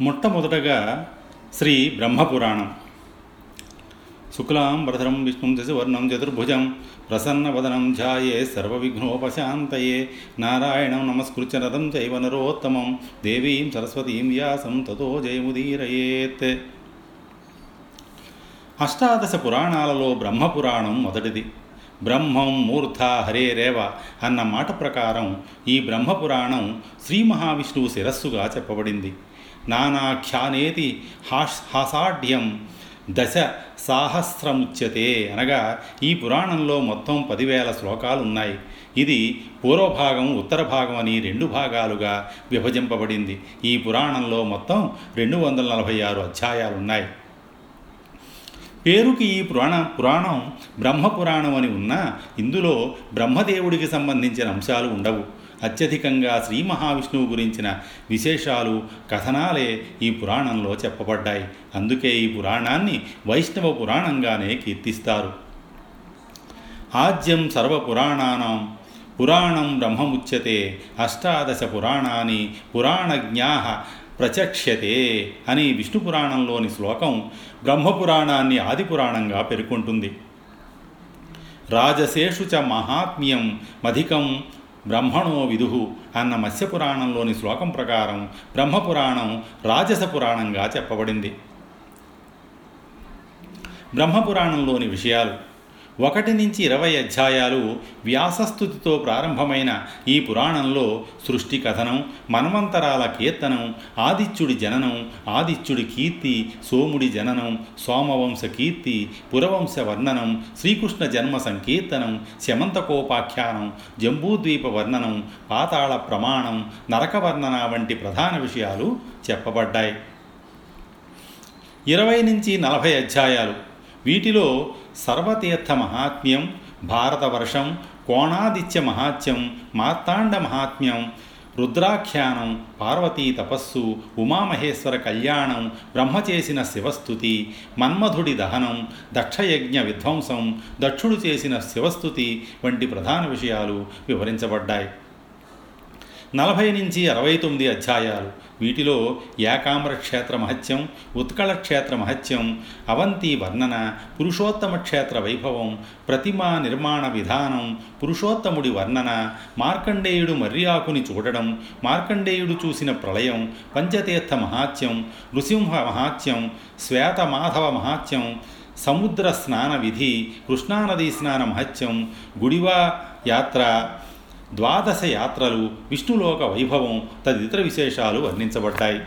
మొట్టమొదటగా శ్రీ బ్రహ్మపురాణం. శుక్లాం వరధరం విష్ణుం దశవర్ణం చతుర్భుజం ప్రసన్నవదనం ధ్యాయే సర్వవిఘ్నోపశాంతయే. నారాయణం నమస్కృత్య రథం చైవ నరోత్తమం. దేవీం సరస్వతీం వ్యాసం తతో జయముదీరయేత్. అష్టాదశ పురాణాలలో బ్రహ్మపురాణం మొదటిది. బ్రహ్మం మూర్ధ హరేరేవ అన్న మాట ప్రకారం ఈ బ్రహ్మపురాణం శ్రీ మహావిష్ణువు శిరస్సుగా చెప్పబడింది. నానాఖ్యానేతి హాస్ హాసాఢ్యం దశ సాహస్రముచ్యతే అనగా ఈ పురాణంలో మొత్తం పదివేల శ్లోకాలు ఉన్నాయి ఇది పూర్వభాగం ఉత్తర భాగం అని రెండు భాగాలుగా విభజింపబడింది. ఈ పురాణంలో మొత్తం రెండు వందల నలభై ఆరు అధ్యాయాలున్నాయి. పేరుకి ఈ పురాణ పురాణం బ్రహ్మపురాణం అని ఉన్నా ఇందులో బ్రహ్మదేవుడికి సంబంధించిన అంశాలు ఉండవు. అత్యధికంగా శ్రీ మహావిష్ణువు గురించిన విశేషాలు కథనాలే ఈ పురాణంలో చెప్పబడ్డాయి. అందుకే ఈ పురాణాన్ని వైష్ణవ పురాణంగానే కీర్తిస్తారు. ఆద్యం సర్వపురాణానం పురాణం బ్రహ్మముచ్యతే అష్టాదశ పురాణాన్ని పురాణజ్ఞా ప్రచక్ష్యతే అని విష్ణు పురాణంలోని శ్లోకం బ్రహ్మపురాణాన్ని ఆదిపురాణంగా పేర్కొంటుంది. రాజసేషు చ మహాత్మ్యం మధికం బ్రహ్మణో విదుహు అన్న మత్స్యపురాణంలోని శ్లోకం ప్రకారం బ్రహ్మపురాణం రాజస పురాణంగా చెప్పబడింది. బ్రహ్మపురాణంలోని విషయాలు ఒకటి నుంచి ఇరవై అధ్యాయాలు వ్యాసస్థుతితో ప్రారంభమైన ఈ పురాణంలో సృష్టి కథనం మన్వంతరాల కీర్తనం ఆదిత్యుడి జననం ఆదిత్యుడి కీర్తి సోముడి జననం సోమవంశ కీర్తి పురవంశ వర్ణనం శ్రీకృష్ణ జన్మ సంకీర్తనం శమంతకోపాఖ్యానం జంబూద్వీప వర్ణనం పాతాళ ప్రమాణం నరక వర్ణన వంటి ప్రధాన విషయాలు చెప్పబడ్డాయి. ఇరవై నుంచి నలభై అధ్యాయాలు వీటిలో సర్వతీర్థ మహాత్మ్యం భారతవర్షం కోణాదిత్య మహాత్మ్యం మార్తాండ మహాత్మ్యం రుద్రాఖ్యానం పార్వతీ తపస్సు ఉమామహేశ్వర కళ్యాణం బ్రహ్మ చేసిన శివస్థుతి మన్మధుడి దహనం దక్షయజ్ఞ విధ్వంసం దక్షుడు చేసిన శివస్థుతి వంటి ప్రధాన విషయాలు వివరించబడ్డాయి. నలభై నుంచి అరవై తొమ్మిది అధ్యాయాలు. వీటిలో ఏకామ్ర క్షేత్ర మహత్యం ఉత్కళ క్షేత్ర మహత్యం అవంతి వర్ణన పురుషోత్తమ క్షేత్ర వైభవం ప్రతిమా నిర్మాణ విధానం పురుషోత్తముడి వర్ణన మార్కండేయుడు మర్యాకుని చూడడం మార్కండేయుడు చూసిన ప్రళయం పంచతీర్థ మహాత్యం నృసింహ మహాత్యం శ్వేతమాధవ మహాత్యం సముద్ర స్నాన విధి కృష్ణానదీ స్నాన మహత్యం గుడివా యాత్ర ద్వాదశ యాత్రలు విష్ణులోక వైభవం తదితర విశేషాలు వర్ణించబడ్డాయి.